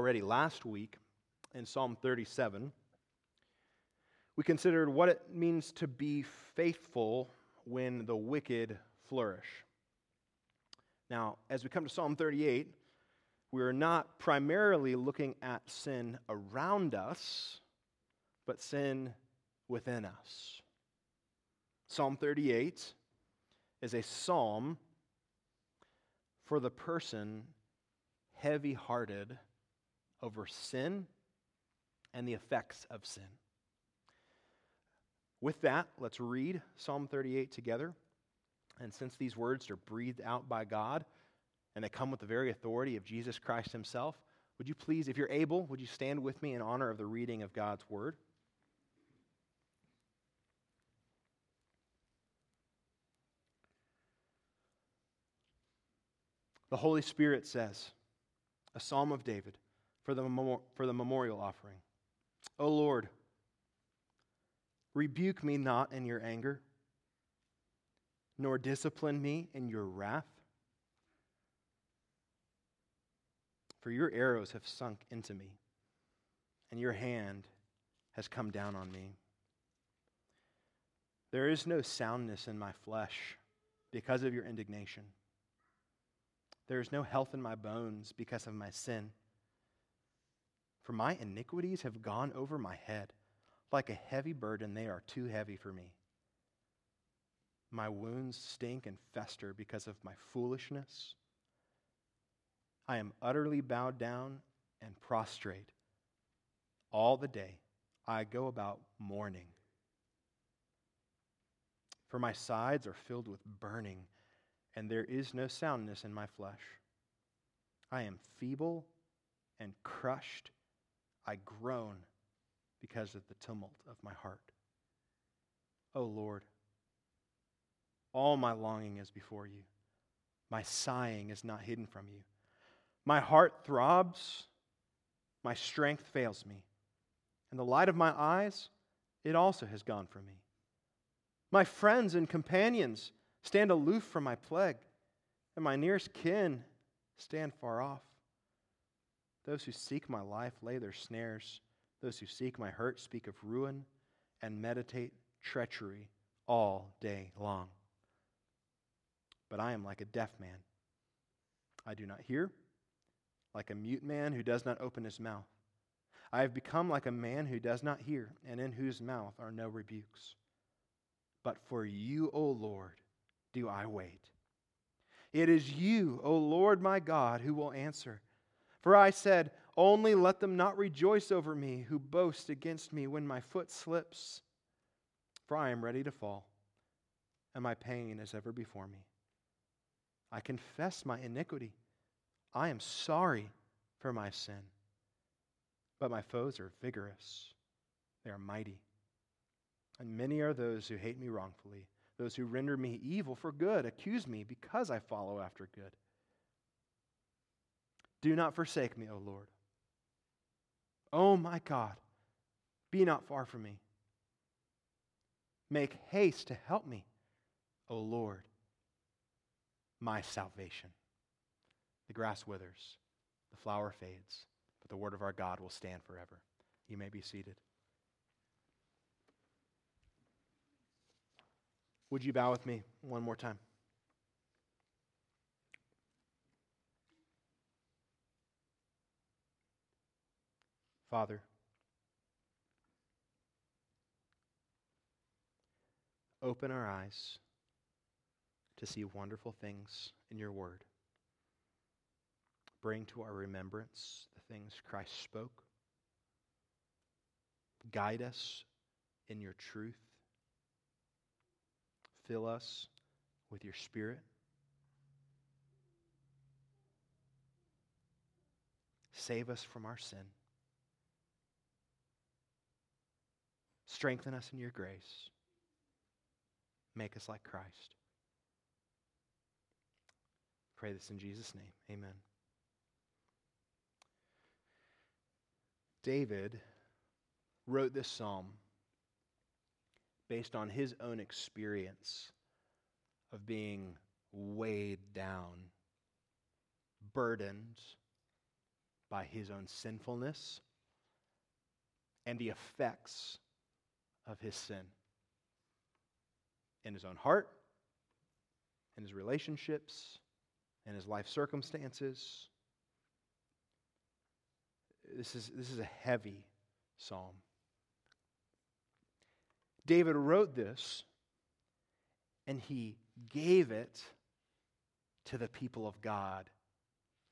already last week in Psalm 37, we considered what it means to be faithful when the wicked flourish. Now, as we come to Psalm 38, we are not primarily looking at sin around us, but sin within us. Psalm 38 is a psalm for the person heavy hearted over sin and the effects of sin. With that, let's read Psalm 38 together. And since these words are breathed out by God and they come with the very authority of Jesus Christ Himself, would you please, if you're able, would you stand with me in honor of the reading of God's Word? The Holy Spirit says, a psalm of David for the, for the memorial offering. O Lord, rebuke me not in your anger, nor discipline me in your wrath. For your arrows have sunk into me, and your hand has come down on me. There is no soundness in my flesh because of your indignation. There is no health in my bones because of my sin. For my iniquities have gone over my head. Like a heavy burden, they are too heavy for me. My wounds stink and fester because of my foolishness. I am utterly bowed down and prostrate. All the day I go about mourning. For my sides are filled with burning and there is no soundness in my flesh. I am feeble and crushed. I groan because of the tumult of my heart. O oh Lord, all my longing is before you. My sighing is not hidden from you. My heart throbs, my strength fails me, and the light of my eyes, it also has gone from me. My friends and companions, Stand aloof from my plague, and my nearest kin stand far off. Those who seek my life lay their snares. Those who seek my hurt speak of ruin and meditate treachery all day long. But I am like a deaf man. I do not hear, like a mute man who does not open his mouth. I have become like a man who does not hear, and in whose mouth are no rebukes. But for you, O Lord, do I wait. It is you, O Lord my God, who will answer. For I said, Only let them not rejoice over me who boast against me when my foot slips. For I am ready to fall, and my pain is ever before me. I confess my iniquity. I am sorry for my sin. But my foes are vigorous, they are mighty. And many are those who hate me wrongfully. Those who render me evil for good accuse me because I follow after good. Do not forsake me, O Lord. O my God, be not far from me. Make haste to help me, O Lord, my salvation. The grass withers, the flower fades, but the word of our God will stand forever. You may be seated. Would you bow with me one more time? Father, open our eyes to see wonderful things in your word. Bring to our remembrance the things Christ spoke. Guide us in your truth. Fill us with your Spirit. Save us from our sin. Strengthen us in your grace. Make us like Christ. Pray this in Jesus' name. Amen. David wrote this psalm based on his own experience of being weighed down, burdened, by his own sinfulness and the effects of his sin in his own heart, in his relationships, in his life circumstances. This is, this is a heavy psalm. David wrote this and he gave it to the people of God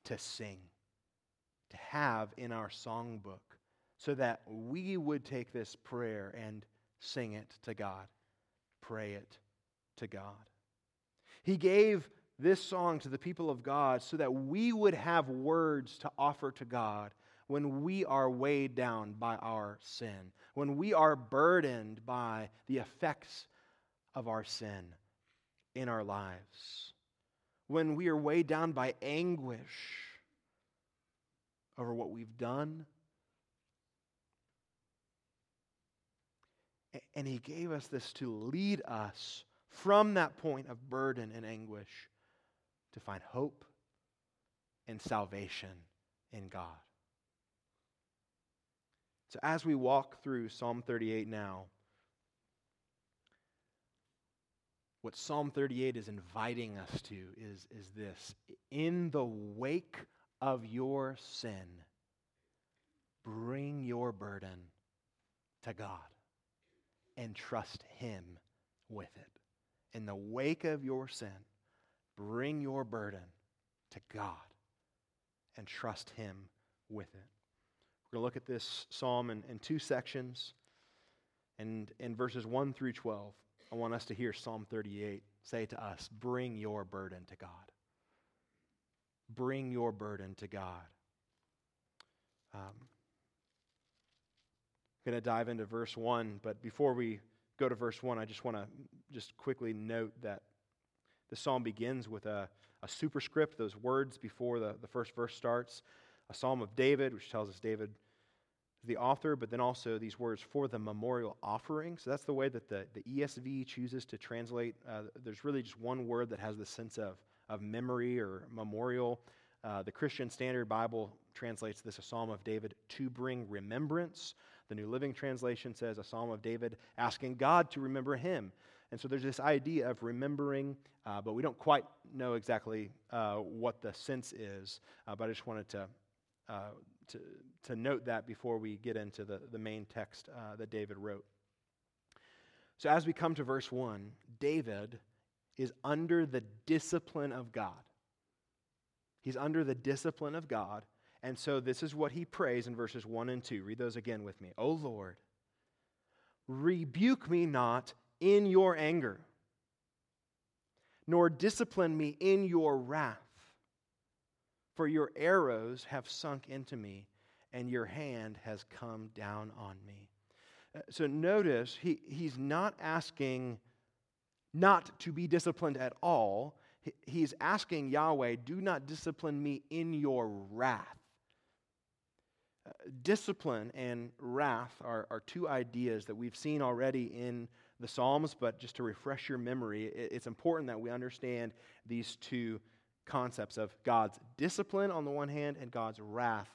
to sing, to have in our songbook, so that we would take this prayer and sing it to God, pray it to God. He gave this song to the people of God so that we would have words to offer to God when we are weighed down by our sin, when we are burdened by the effects of our sin in our lives, when we are weighed down by anguish over what we've done. And He gave us this to lead us from that point of burden and anguish to find hope and salvation in God. So, as we walk through Psalm 38 now, what Psalm 38 is inviting us to is, is this In the wake of your sin, bring your burden to God and trust Him with it. In the wake of your sin, bring your burden to God and trust Him with it. We're going to look at this psalm in, in two sections. And in verses 1 through 12, I want us to hear Psalm 38 say to us, Bring your burden to God. Bring your burden to God. Um, going to dive into verse 1, but before we go to verse 1, I just want to just quickly note that the psalm begins with a, a superscript, those words before the, the first verse starts a psalm of David, which tells us David is the author, but then also these words for the memorial offering. So that's the way that the, the ESV chooses to translate. Uh, there's really just one word that has the sense of, of memory or memorial. Uh, the Christian Standard Bible translates this a psalm of David to bring remembrance. The New Living Translation says a psalm of David asking God to remember him. And so there's this idea of remembering, uh, but we don't quite know exactly uh, what the sense is. Uh, but I just wanted to uh, to, to note that before we get into the, the main text uh, that David wrote. So, as we come to verse 1, David is under the discipline of God. He's under the discipline of God. And so, this is what he prays in verses 1 and 2. Read those again with me. O Lord, rebuke me not in your anger, nor discipline me in your wrath. For your arrows have sunk into me, and your hand has come down on me. Uh, so notice, he, he's not asking not to be disciplined at all. He's asking Yahweh, do not discipline me in your wrath. Discipline and wrath are, are two ideas that we've seen already in the Psalms, but just to refresh your memory, it's important that we understand these two concepts of God's discipline on the one hand and God's wrath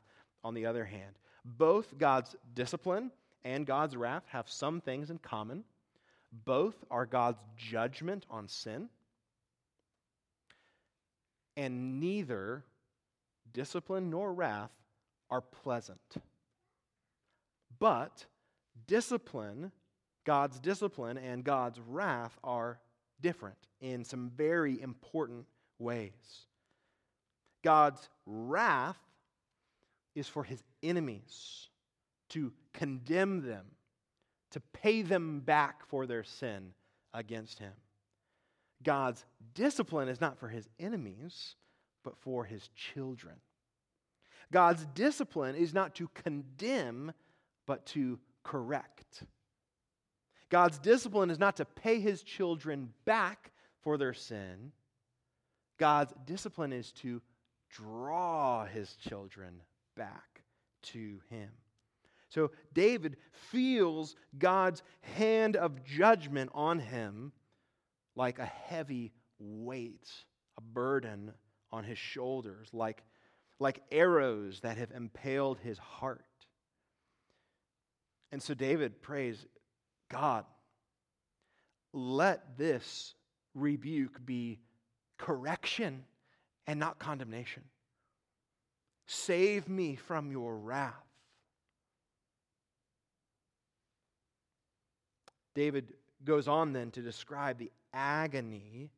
on the other hand. Both God's discipline and God's wrath have some things in common. Both are God's judgment on sin. And neither discipline nor wrath are pleasant. But discipline, God's discipline and God's wrath are different in some very important ways. God's wrath is for his enemies to condemn them, to pay them back for their sin against him. God's discipline is not for his enemies, but for his children. God's discipline is not to condemn, but to correct. God's discipline is not to pay his children back for their sin, God's discipline is to draw his children back to him. So David feels God's hand of judgment on him like a heavy weight, a burden on his shoulders, like like arrows that have impaled his heart. And so David prays, God, let this rebuke be correction and not condemnation. Save me from your wrath. David goes on then to describe the agony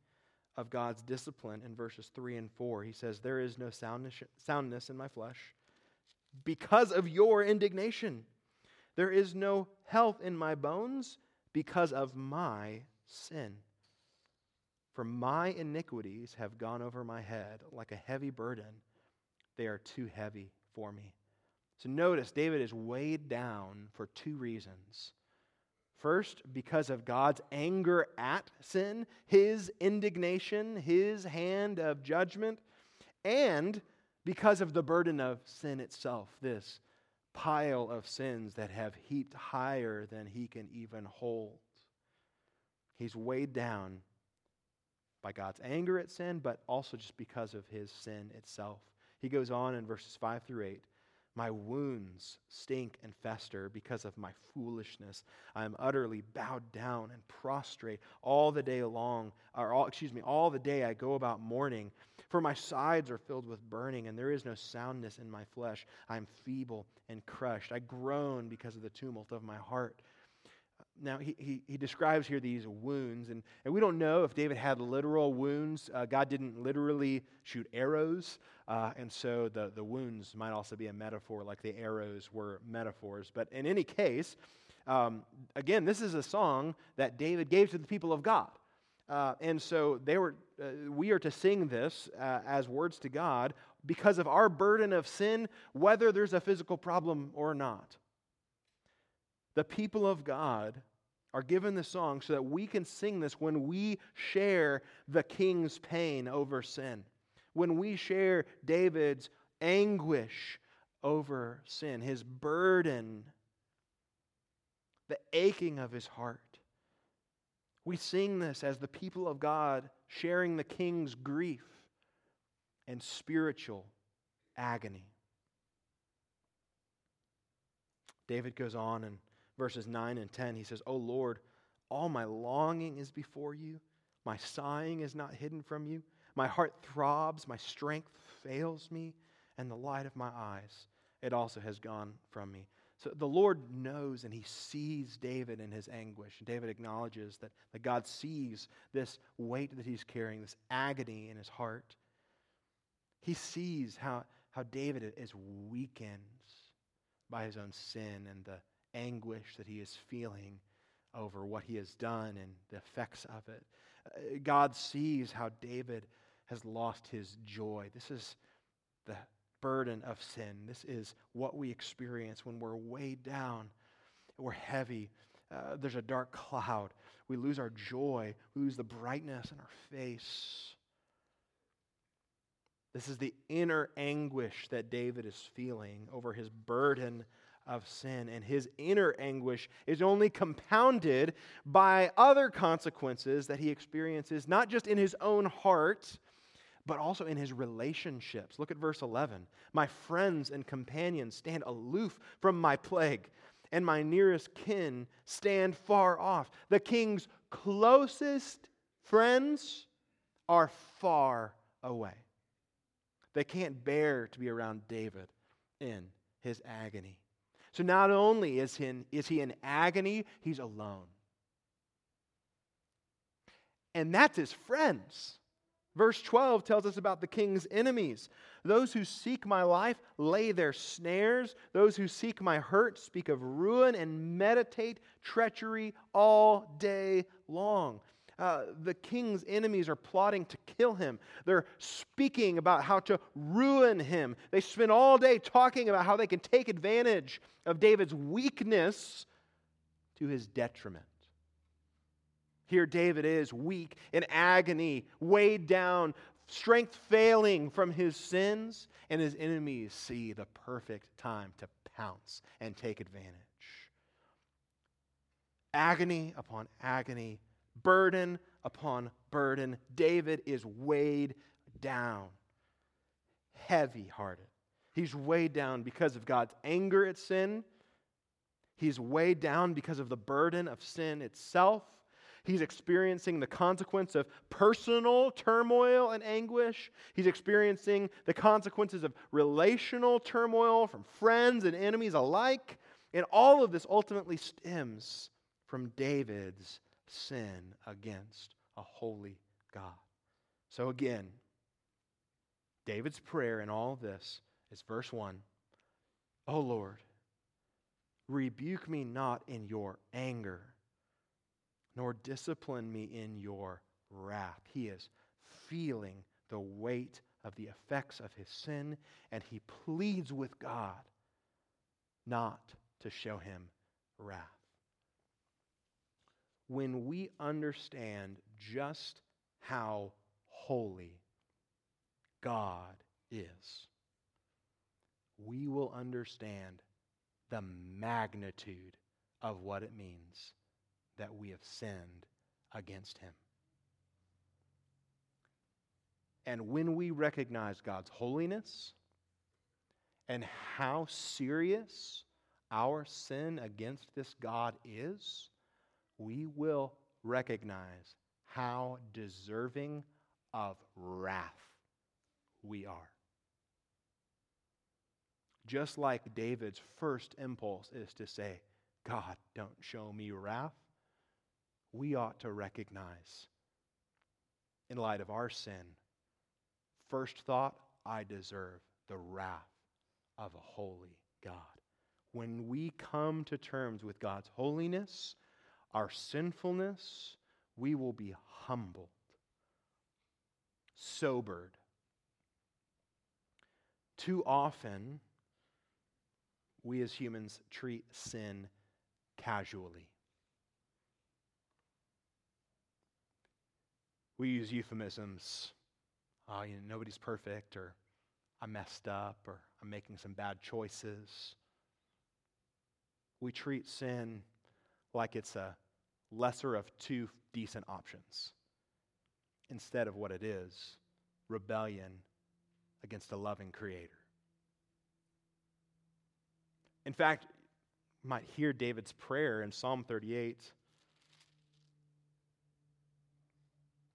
of God's discipline in verses 3 and 4. He says, There is no soundness, soundness in my flesh because of your indignation. There is no health in my bones because of my sin. For my iniquities have gone over my head like a heavy burden. They are too heavy for me. So notice, David is weighed down for two reasons. First, because of God's anger at sin, his indignation, his hand of judgment, and because of the burden of sin itself, this pile of sins that have heaped higher than he can even hold. He's weighed down by God's anger at sin, but also just because of his sin itself. He goes on in verses 5 through 8 My wounds stink and fester because of my foolishness. I am utterly bowed down and prostrate all the day long, or all, excuse me, all the day I go about mourning. For my sides are filled with burning, and there is no soundness in my flesh. I am feeble and crushed. I groan because of the tumult of my heart. Now, he, he, he, describes here these wounds, and, and we don't know if David had literal wounds. Uh, God didn't literally shoot arrows, uh, and so the, the wounds might also be a metaphor, like the arrows were metaphors. But in any case, um, again, this is a song that David gave to the people of God. Uh, and so they were, uh, we are to sing this uh, as words to God because of our burden of sin, whether there's a physical problem or not. The people of God are given the song so that we can sing this when we share the king's pain over sin, when we share David's anguish over sin, his burden, the aching of his heart. We sing this as the people of God sharing the king's grief and spiritual agony. David goes on and verses 9 and 10, he says, O Lord, all my longing is before you. My sighing is not hidden from you. My heart throbs, my strength fails me, and the light of my eyes, it also has gone from me. So the Lord knows and he sees David in his anguish. David acknowledges that, that God sees this weight that he's carrying, this agony in his heart. He sees how, how David is weakened by his own sin and the anguish that he is feeling over what he has done and the effects of it. Uh, God sees how David has lost his joy. This is the burden of sin. This is what we experience when we're weighed down, we're heavy. Uh, there's a dark cloud. We lose our joy, we lose the brightness in our face. This is the inner anguish that David is feeling over his burden of sin. And his inner anguish is only compounded by other consequences that he experiences, not just in his own heart, but also in his relationships. Look at verse 11. My friends and companions stand aloof from my plague, and my nearest kin stand far off. The king's closest friends are far away. They can't bear to be around David in his agony. So not only is he in, is he in agony, he's alone. And that's his friends. Verse 12 tells us about the king's enemies. Those who seek my life lay their snares. Those who seek my hurt speak of ruin and meditate treachery all day long uh, the king's enemies are plotting to kill him. They're speaking about how to ruin him. They spend all day talking about how they can take advantage of David's weakness to his detriment. Here, David is weak in agony, weighed down, strength failing from his sins, and his enemies see the perfect time to pounce and take advantage. Agony upon agony burden upon burden. David is weighed down. heavy hearted. He's weighed down because of God's anger at sin. He's weighed down because of the burden of sin itself. He's experiencing the consequence of personal turmoil and anguish. He's experiencing the consequences of relational turmoil from friends and enemies alike. And all of this ultimately stems from David's sin against a holy God. So, again, David's prayer in all this is verse 1 O Lord, rebuke me not in your anger, nor discipline me in your wrath. He is feeling the weight of the effects of his sin, and he pleads with God not to show him wrath. When we understand just how holy God is, we will understand the magnitude of what it means that we have sinned against Him. And when we recognize God's holiness and how serious our sin against this God is, we will recognize how deserving of wrath we are. Just like David's first impulse is to say, God, don't show me wrath, we ought to recognize, in light of our sin, first thought, I deserve the wrath of a holy God. When we come to terms with God's holiness, our sinfulness, we will be humbled, sobered. Too often, we as humans treat sin casually. We use euphemisms. Uh, you know, nobody's perfect, or I messed up, or I'm making some bad choices. We treat sin like it's a lesser of two decent options instead of what it is rebellion against a loving creator. In fact, you might hear David's prayer in Psalm 38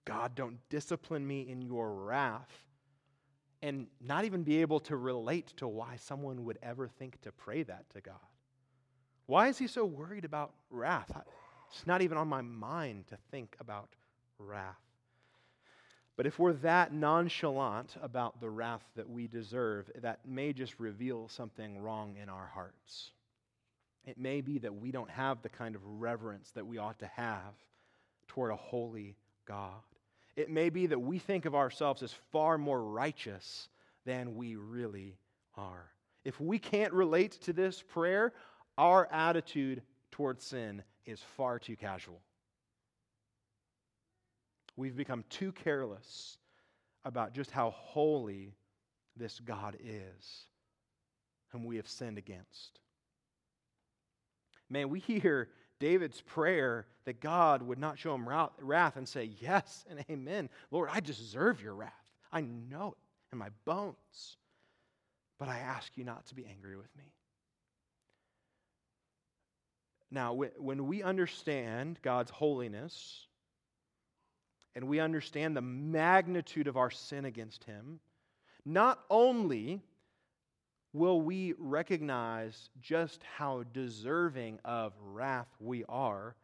God, don't discipline me in your wrath, and not even be able to relate to why someone would ever think to pray that to God. Why is he so worried about wrath? It's not even on my mind to think about wrath. But if we're that nonchalant about the wrath that we deserve, that may just reveal something wrong in our hearts. It may be that we don't have the kind of reverence that we ought to have toward a holy God. It may be that we think of ourselves as far more righteous than we really are. If we can't relate to this prayer, our attitude toward sin is far too casual. We've become too careless about just how holy this God is, whom we have sinned against. Man, we hear David's prayer that God would not show him wrath and say, Yes and amen. Lord, I deserve your wrath. I know it in my bones. But I ask you not to be angry with me. Now, when we understand God's holiness and we understand the magnitude of our sin against Him, not only will we recognize just how deserving of wrath we are,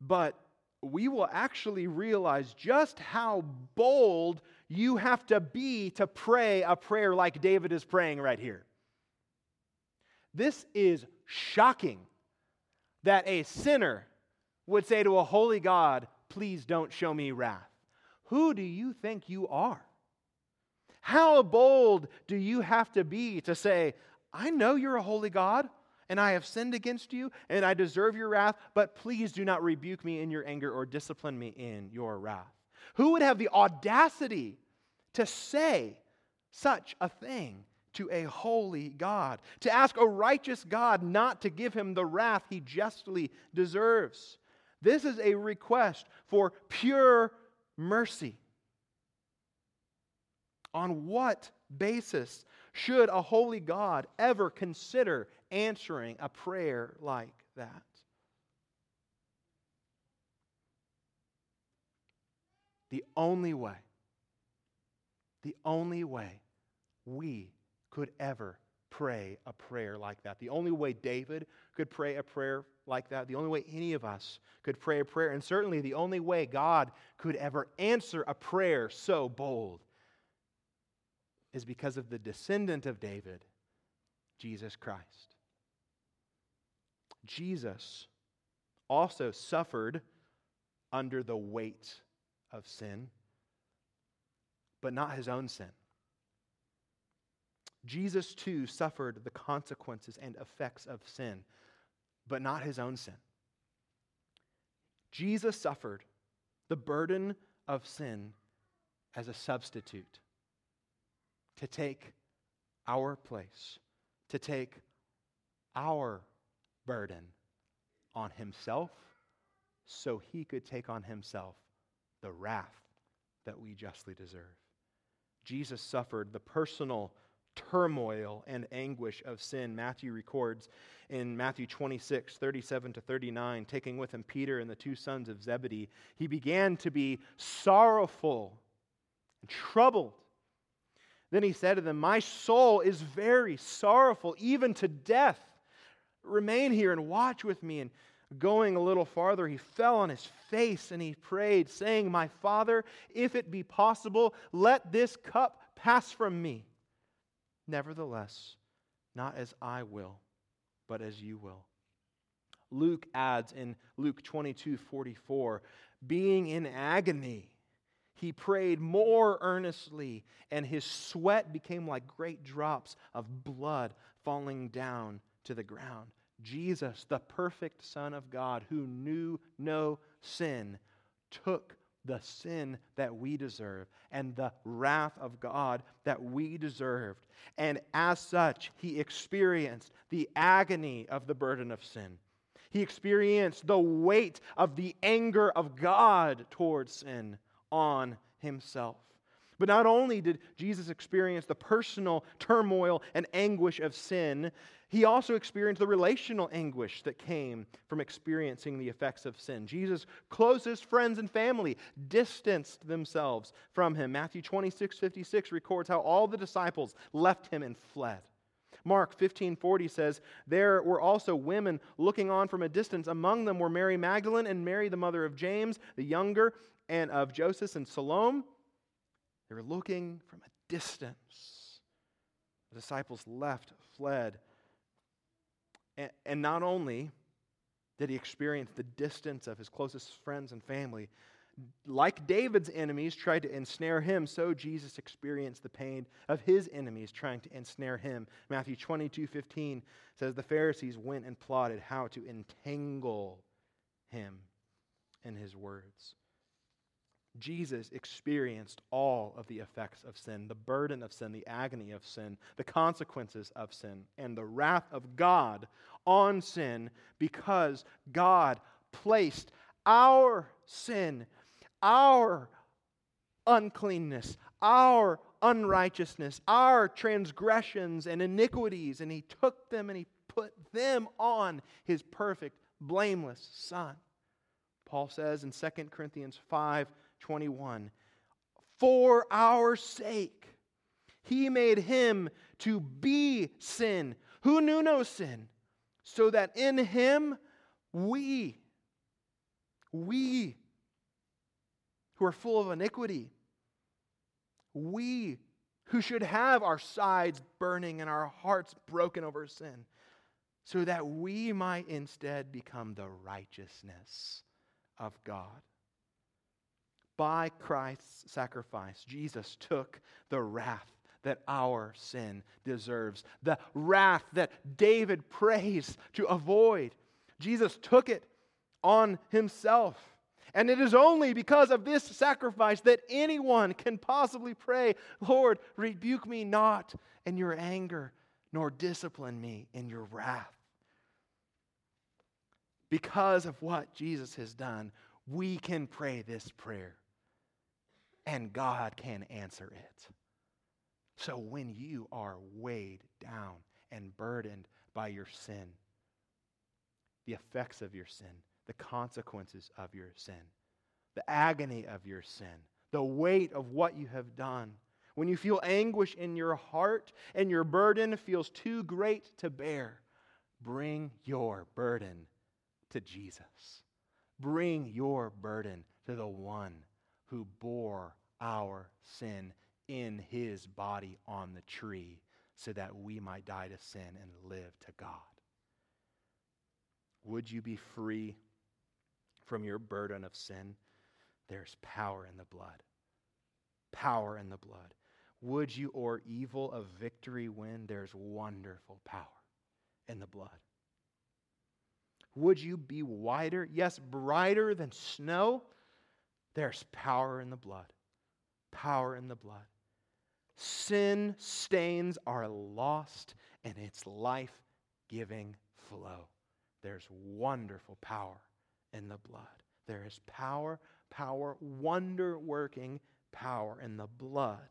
but we will actually realize just how bold you have to be to pray a prayer like David is praying right here. This is shocking that a sinner would say to a holy God, Please don't show me wrath. Who do you think you are? How bold do you have to be to say, I know you're a holy God, and I have sinned against you, and I deserve your wrath, but please do not rebuke me in your anger or discipline me in your wrath? Who would have the audacity to say such a thing to a holy God, to ask a righteous God not to give him the wrath he justly deserves. This is a request for pure mercy. On what basis should a holy God ever consider answering a prayer like that? The only way, the only way we could ever pray a prayer like that, the only way David could pray a prayer like that, the only way any of us could pray a prayer, and certainly the only way God could ever answer a prayer so bold is because of the descendant of David, Jesus Christ. Jesus also suffered under the weight of sin, but not his own sin. Jesus too suffered the consequences and effects of sin, but not his own sin. Jesus suffered the burden of sin as a substitute to take our place, to take our burden on himself so he could take on himself the wrath that we justly deserve. Jesus suffered the personal turmoil and anguish of sin. Matthew records in Matthew 26, 37 to 39, taking with him Peter and the two sons of Zebedee, he began to be sorrowful and troubled. Then he said to them, My soul is very sorrowful, even to death. Remain here and watch with me. And going a little farther, he fell on his face and he prayed, saying, My father, if it be possible, let this cup pass from me. Nevertheless, not as I will, but as you will. Luke adds in Luke 22 44, being in agony, he prayed more earnestly, and his sweat became like great drops of blood falling down to the ground. Jesus, the perfect Son of God, who knew no sin, took the sin that we deserve and the wrath of God that we deserved. And as such, he experienced the agony of the burden of sin. He experienced the weight of the anger of God towards sin on himself. But not only did Jesus experience the personal turmoil and anguish of sin, he also experienced the relational anguish that came from experiencing the effects of sin. Jesus' closest friends and family distanced themselves from him. Matthew 26 56 records how all the disciples left him and fled. Mark 15:40 says, "There were also women looking on from a distance. Among them were Mary Magdalene and Mary the mother of James the younger and of Joseph and Salome." They were looking from a distance. The disciples left, fled. And, and not only did he experience the distance of his closest friends and family, like David's enemies tried to ensnare him, so Jesus experienced the pain of his enemies trying to ensnare him. Matthew 22 15 says, The Pharisees went and plotted how to entangle him in his words. Jesus experienced all of the effects of sin, the burden of sin, the agony of sin, the consequences of sin, and the wrath of God on sin because God placed our sin, our uncleanness, our unrighteousness, our transgressions and iniquities, and He took them and He put them on His perfect, blameless Son. Paul says in 2 Corinthians 5 21. For our sake, he made him to be sin, who knew no sin, so that in him we, we who are full of iniquity, we who should have our sides burning and our hearts broken over sin, so that we might instead become the righteousness of God by Christ's sacrifice, Jesus took the wrath that our sin deserves, the wrath that David prays to avoid. Jesus took it on himself. And it is only because of this sacrifice that anyone can possibly pray, Lord, rebuke me not in your anger, nor discipline me in your wrath. Because of what Jesus has done, we can pray this prayer and God can answer it. So when you are weighed down and burdened by your sin, the effects of your sin, the consequences of your sin, the agony of your sin, the weight of what you have done, when you feel anguish in your heart and your burden feels too great to bear, bring your burden to Jesus. Bring your burden to the one who bore our sin in his body on the tree so that we might die to sin and live to God. Would you be free from your burden of sin? There's power in the blood. Power in the blood. Would you or evil of victory win? There's wonderful power in the blood. Would you be whiter? Yes, brighter than snow? There's power in the blood. Power in the blood. Sin stains are lost and its life giving flow. There's wonderful power in the blood. There is power, power, wonder working power in the blood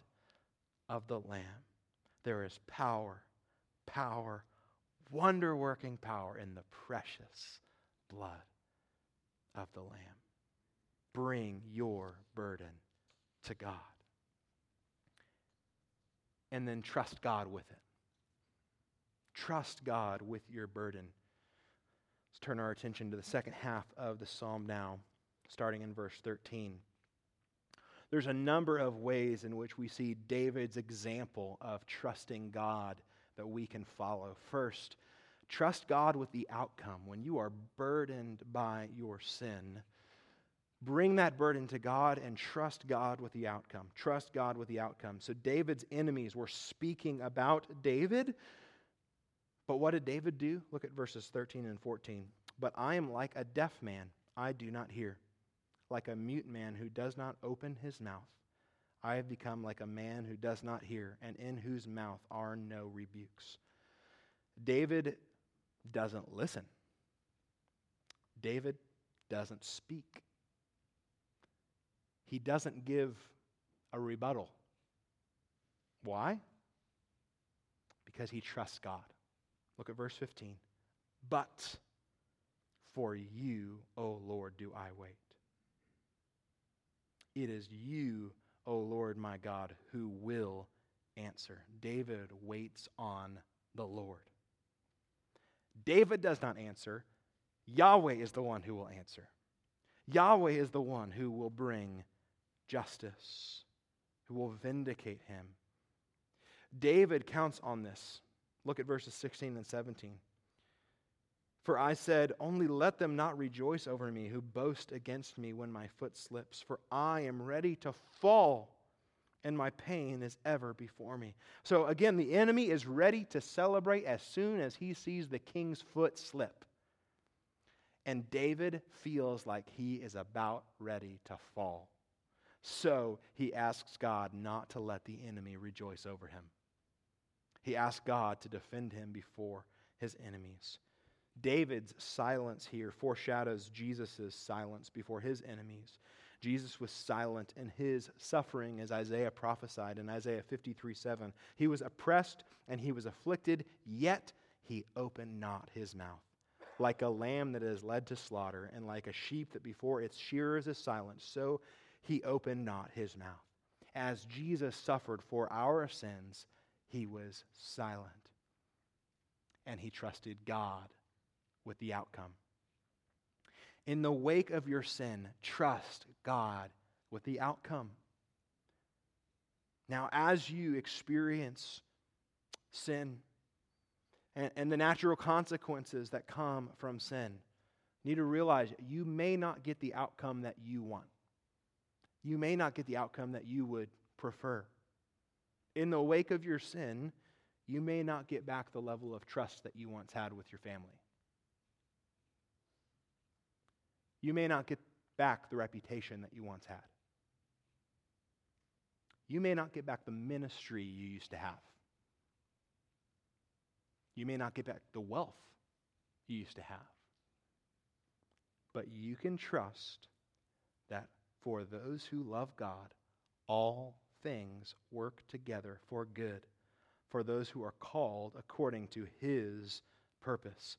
of the Lamb. There is power, power, wonder working power in the precious blood of the Lamb. Bring your burden to God. And then trust God with it. Trust God with your burden. Let's turn our attention to the second half of the psalm now, starting in verse 13 there's a number of ways in which we see David's example of trusting God that we can follow. First, trust God with the outcome. When you are burdened by your sin, bring that burden to God and trust God with the outcome. Trust God with the outcome. So David's enemies were speaking about David. But what did David do? Look at verses 13 and 14. But I am like a deaf man, I do not hear like a mute man who does not open his mouth. I have become like a man who does not hear, and in whose mouth are no rebukes. David doesn't listen. David doesn't speak. He doesn't give a rebuttal. Why? Because he trusts God. Look at verse 15. But for you, O Lord, do I wait. It is you, O Lord my God, who will answer. David waits on the Lord. David does not answer. Yahweh is the one who will answer. Yahweh is the one who will bring justice, who will vindicate him. David counts on this. Look at verses 16 and 17. For I said, Only let them not rejoice over me who boast against me when my foot slips, for I am ready to fall, and my pain is ever before me. So again, the enemy is ready to celebrate as soon as he sees the king's foot slip. And David feels like he is about ready to fall. So he asks God not to let the enemy rejoice over him. He asks God to defend him before his enemies. David's silence here foreshadows Jesus' silence before his enemies. Jesus was silent in his suffering, as Isaiah prophesied in Isaiah 53 7. He was oppressed and he was afflicted, yet he opened not his mouth. Like a lamb that is led to slaughter, and like a sheep that before its shearers is silent, so he opened not his mouth. As Jesus suffered for our sins, he was silent. And he trusted God with the outcome. In the wake of your sin, trust God with the outcome. Now, as you experience sin and, and the natural consequences that come from sin, you need to realize you may not get the outcome that you want. You may not get the outcome that you would prefer. In the wake of your sin, you may not get back the level of trust that you once had with your family. you may not get back the reputation that you once had. You may not get back the ministry you used to have. You may not get back the wealth you used to have. But you can trust that for those who love God, all things work together for good for those who are called according to his purpose.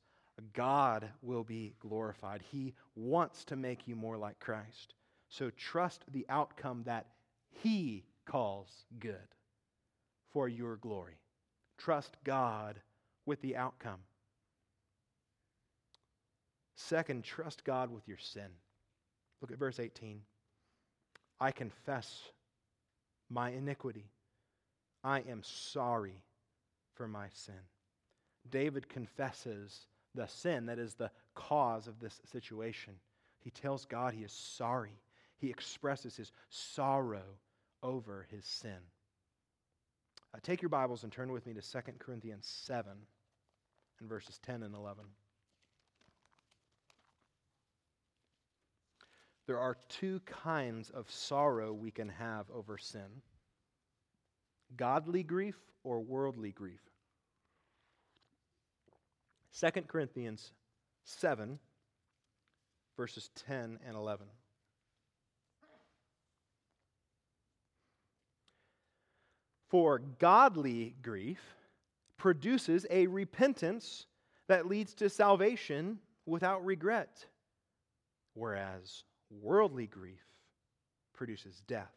God will be glorified. He wants to make you more like Christ. So trust the outcome that he calls good for your glory. Trust God with the outcome. Second, trust God with your sin. Look at verse 18. I confess my iniquity. I am sorry for my sin. David confesses the sin that is the cause of this situation. He tells God he is sorry. He expresses his sorrow over his sin. Uh, take your Bibles and turn with me to 2 Corinthians 7 and verses 10 and 11. There are two kinds of sorrow we can have over sin godly grief or worldly grief. 2 Corinthians 7, verses 10 and 11. For godly grief produces a repentance that leads to salvation without regret, whereas worldly grief produces death.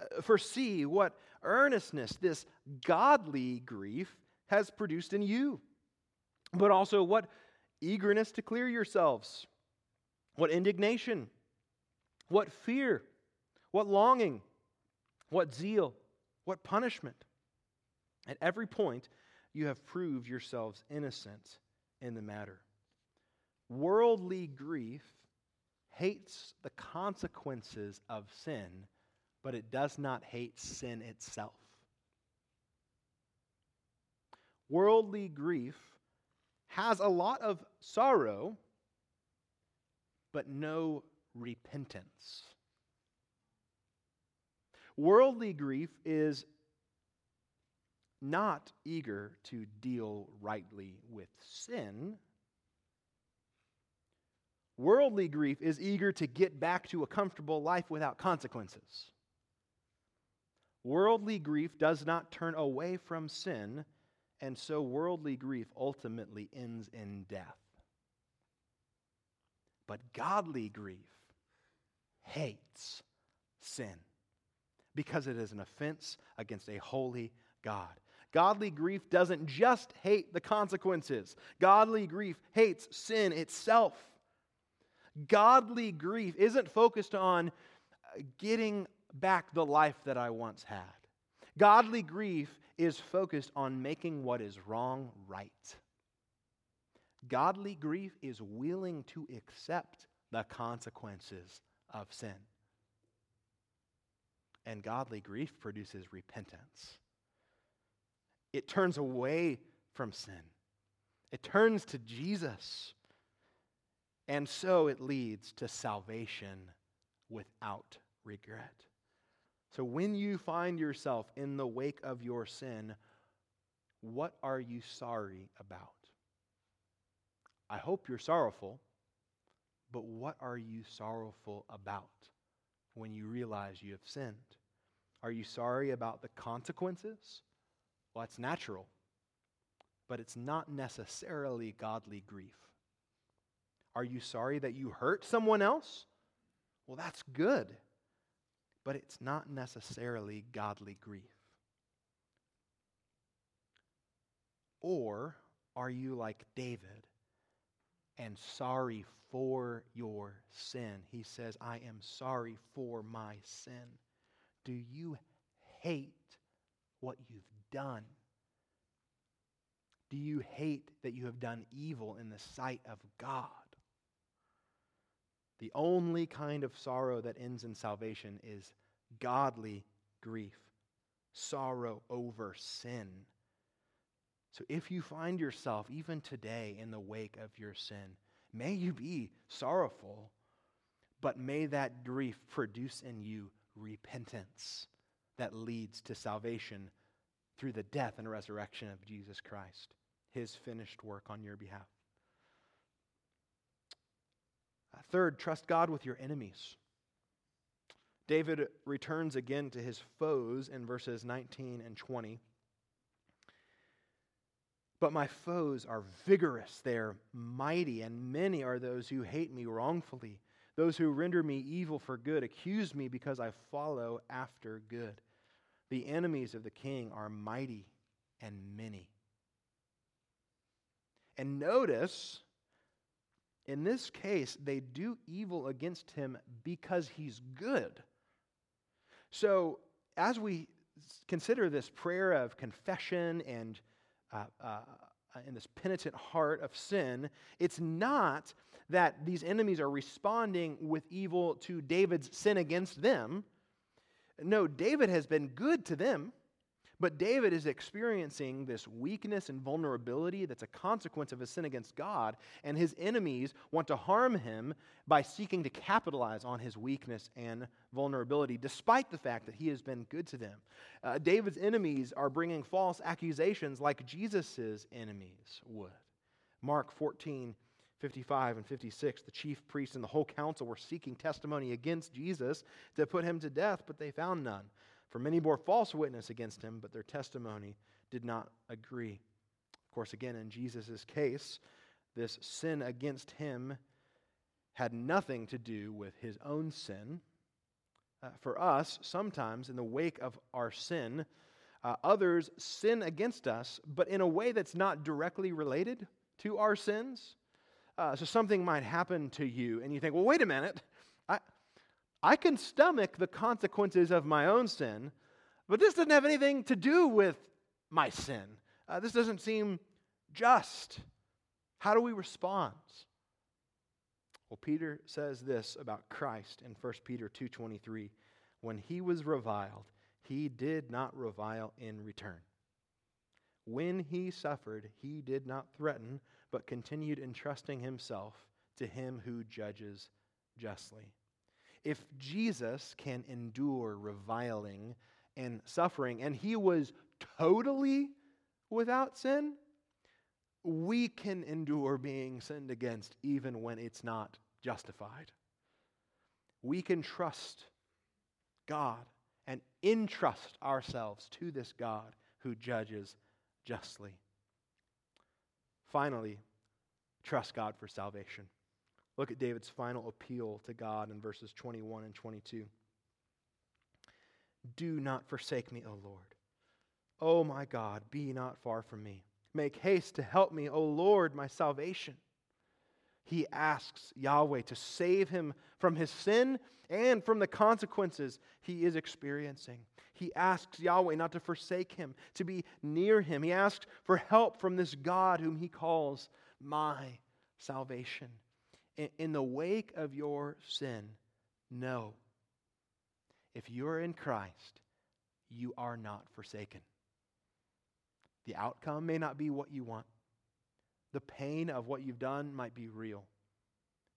Uh, for see what earnestness this godly grief has produced in you, but also what eagerness to clear yourselves, what indignation, what fear, what longing, what zeal, what punishment. At every point, you have proved yourselves innocent in the matter. Worldly grief hates the consequences of sin, but it does not hate sin itself. Worldly grief has a lot of sorrow, but no repentance. Worldly grief is not eager to deal rightly with sin Worldly grief is eager to get back to a comfortable life without consequences. Worldly grief does not turn away from sin, and so worldly grief ultimately ends in death. But godly grief hates sin because it is an offense against a holy God. Godly grief doesn't just hate the consequences, godly grief hates sin itself. Godly grief isn't focused on uh, getting back the life that I once had. Godly grief is focused on making what is wrong right. Godly grief is willing to accept the consequences of sin. And godly grief produces repentance. It turns away from sin, it turns to Jesus. And so it leads to salvation without regret. So when you find yourself in the wake of your sin, what are you sorry about? I hope you're sorrowful, but what are you sorrowful about when you realize you have sinned? Are you sorry about the consequences? Well, that's natural, but it's not necessarily godly grief. Are you sorry that you hurt someone else? Well, that's good, but it's not necessarily godly grief. Or are you like David and sorry for your sin? He says, I am sorry for my sin. Do you hate what you've done? Do you hate that you have done evil in the sight of God? The only kind of sorrow that ends in salvation is godly grief, sorrow over sin. So if you find yourself, even today, in the wake of your sin, may you be sorrowful, but may that grief produce in you repentance that leads to salvation through the death and resurrection of Jesus Christ, his finished work on your behalf. Uh, third, trust God with your enemies. David returns again to his foes in verses 19 and 20. But my foes are vigorous, they're mighty, and many are those who hate me wrongfully. Those who render me evil for good accuse me because I follow after good. The enemies of the king are mighty and many. And notice, in this case, they do evil against him because he's good. So, as we consider this prayer of confession and uh, uh, in this penitent heart of sin, it's not that these enemies are responding with evil to David's sin against them. No, David has been good to them. But David is experiencing this weakness and vulnerability that's a consequence of his sin against God, and his enemies want to harm him by seeking to capitalize on his weakness and vulnerability, despite the fact that he has been good to them. Uh, David's enemies are bringing false accusations like Jesus' enemies would. Mark 14, 55 and 56, the chief priests and the whole council were seeking testimony against Jesus to put him to death, but they found none. For many bore false witness against him, but their testimony did not agree. Of course, again, in Jesus' case, this sin against him had nothing to do with his own sin. Uh, for us, sometimes in the wake of our sin, uh, others sin against us, but in a way that's not directly related to our sins. Uh, so something might happen to you, and you think, well, wait a minute. I, can stomach the consequences of my own sin, but this doesn't have anything to do with my sin. Uh, this doesn't seem just. How do we respond? Well, Peter says this about Christ in 1 Peter 2:23, when he was reviled, he did not revile in return. When he suffered, he did not threaten, but continued entrusting himself to him who judges justly. If Jesus can endure reviling and suffering, and he was totally without sin, we can endure being sinned against even when it's not justified. We can trust God and entrust ourselves to this God who judges justly. Finally, trust God for salvation. Look at David's final appeal to God in verses 21 and 22. Do not forsake me, O Lord. O my God, be not far from me. Make haste to help me, O Lord, my salvation. He asks Yahweh to save him from his sin and from the consequences he is experiencing. He asks Yahweh not to forsake him, to be near him. He asks for help from this God whom he calls my salvation in the wake of your sin, know if you're in Christ, you are not forsaken. The outcome may not be what you want. The pain of what you've done might be real.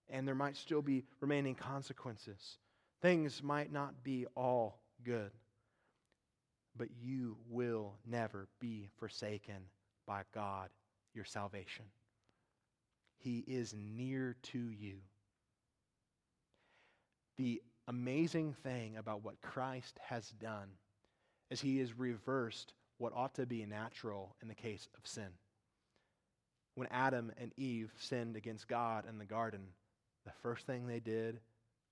And there might still be remaining consequences. Things might not be all good. But you will never be forsaken by God, your salvation. He is near to you. The amazing thing about what Christ has done is he has reversed what ought to be natural in the case of sin. When Adam and Eve sinned against God in the garden, the first thing they did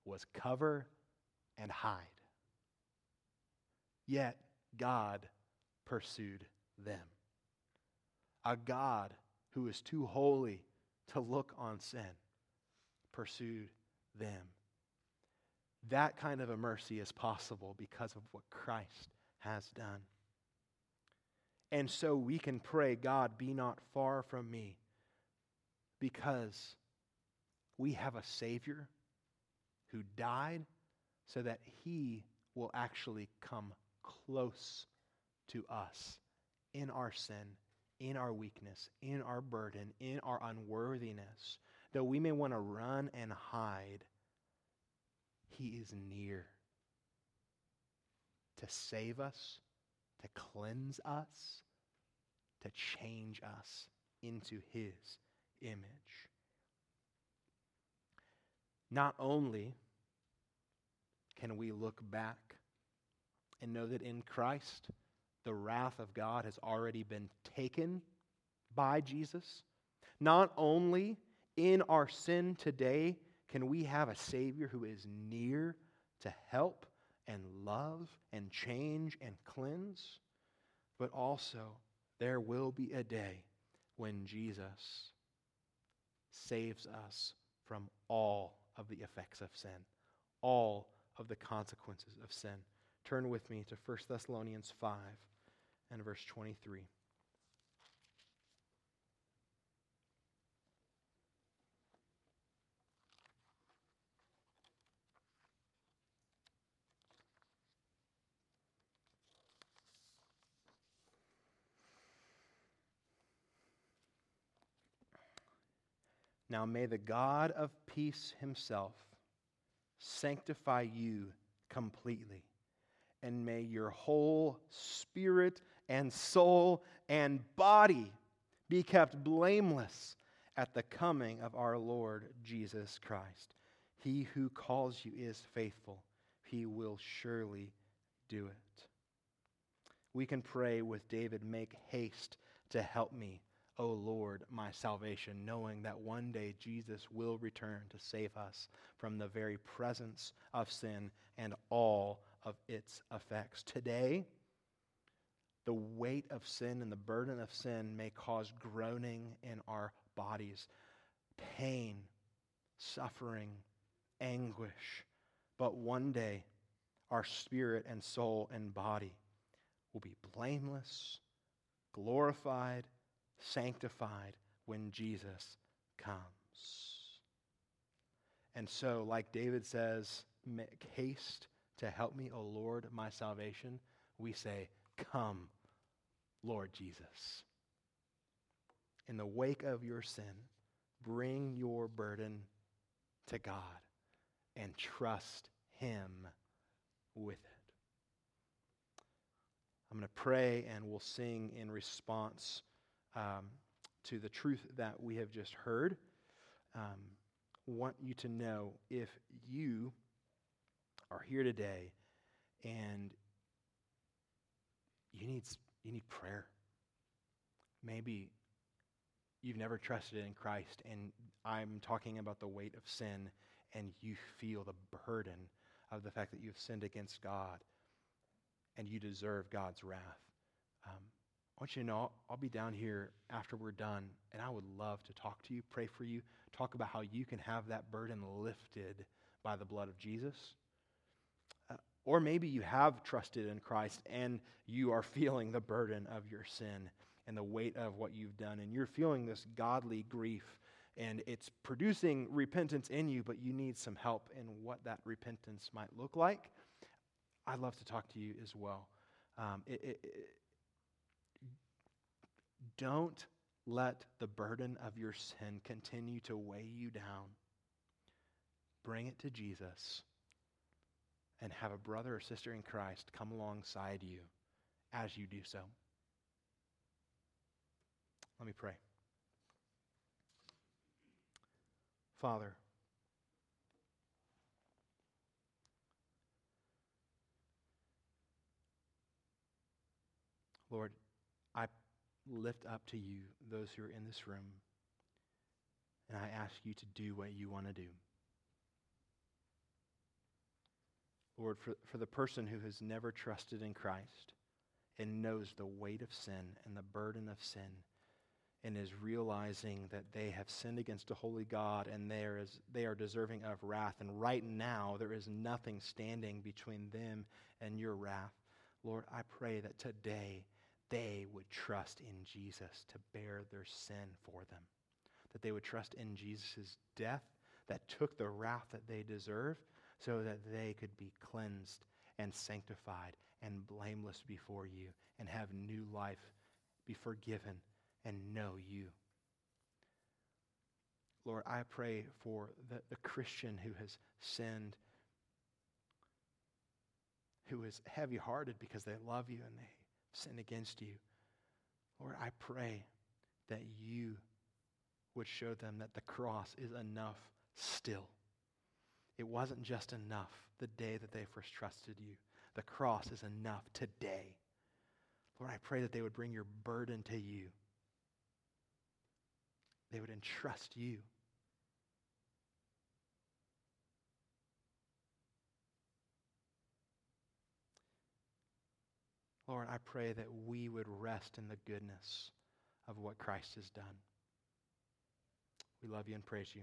was cover and hide. Yet God pursued them. A God who is too holy to look on sin pursued them. That kind of a mercy is possible because of what Christ has done. And so we can pray, God, be not far from me, because we have a Savior who died so that he will actually come close to us in our sin in our weakness, in our burden, in our unworthiness, though we may want to run and hide, He is near to save us, to cleanse us, to change us into His image. Not only can we look back and know that in Christ, the wrath of God has already been taken by Jesus? Not only in our sin today can we have a Savior who is near to help and love and change and cleanse, but also there will be a day when Jesus saves us from all of the effects of sin, all of the consequences of sin. Turn with me to 1 Thessalonians 5 and verse 23. Now may the God of peace himself sanctify you completely, and may your whole spirit and soul and body be kept blameless at the coming of our Lord Jesus Christ. He who calls you is faithful, he will surely do it. We can pray with David, Make haste to help me O Lord, my salvation, knowing that one day Jesus will return to save us from the very presence of sin and all of its effects. Today, the weight of sin and the burden of sin may cause groaning in our bodies, pain, suffering, anguish. But one day, our spirit and soul and body will be blameless, glorified, sanctified when Jesus comes. And so, like David says, make haste to help me, O Lord, my salvation, we say, Come, Lord Jesus. In the wake of your sin, bring your burden to God and trust Him with it. I'm going to pray and we'll sing in response um, to the truth that we have just heard. Um, want you to know if you are here today and you need, you need prayer. Maybe you've never trusted in Christ, and I'm talking about the weight of sin, and you feel the burden of the fact that you've sinned against God and you deserve God's wrath. Um, I want you to know I'll, I'll be down here after we're done, and I would love to talk to you, pray for you, talk about how you can have that burden lifted by the blood of Jesus. Or maybe you have trusted in Christ and you are feeling the burden of your sin and the weight of what you've done, and you're feeling this godly grief, and it's producing repentance in you, but you need some help in what that repentance might look like. I'd love to talk to you as well. Um, it, it, don't let the burden of your sin continue to weigh you down. Bring it to Jesus and have a brother or sister in Christ come alongside you as you do so. Let me pray. Father, Lord, I lift up to you those who are in this room. And I ask you to do what you want to do. Lord, for, for the person who has never trusted in Christ and knows the weight of sin and the burden of sin and is realizing that they have sinned against a holy God and there is, they are deserving of wrath, and right now there is nothing standing between them and your wrath. Lord, I pray that today they would trust in Jesus to bear their sin for them. That they would trust in Jesus' death that took the wrath that they deserve so that they could be cleansed and sanctified and blameless before you and have new life, be forgiven, and know you. Lord, I pray for the, the Christian who has sinned, who is heavy hearted because they love you and they sin against you. Lord, I pray that you would show them that the cross is enough still. It wasn't just enough the day that they first trusted you. The cross is enough today. Lord, I pray that they would bring your burden to you. They would entrust you. Lord, I pray that we would rest in the goodness of what Christ has done. We love you and praise you.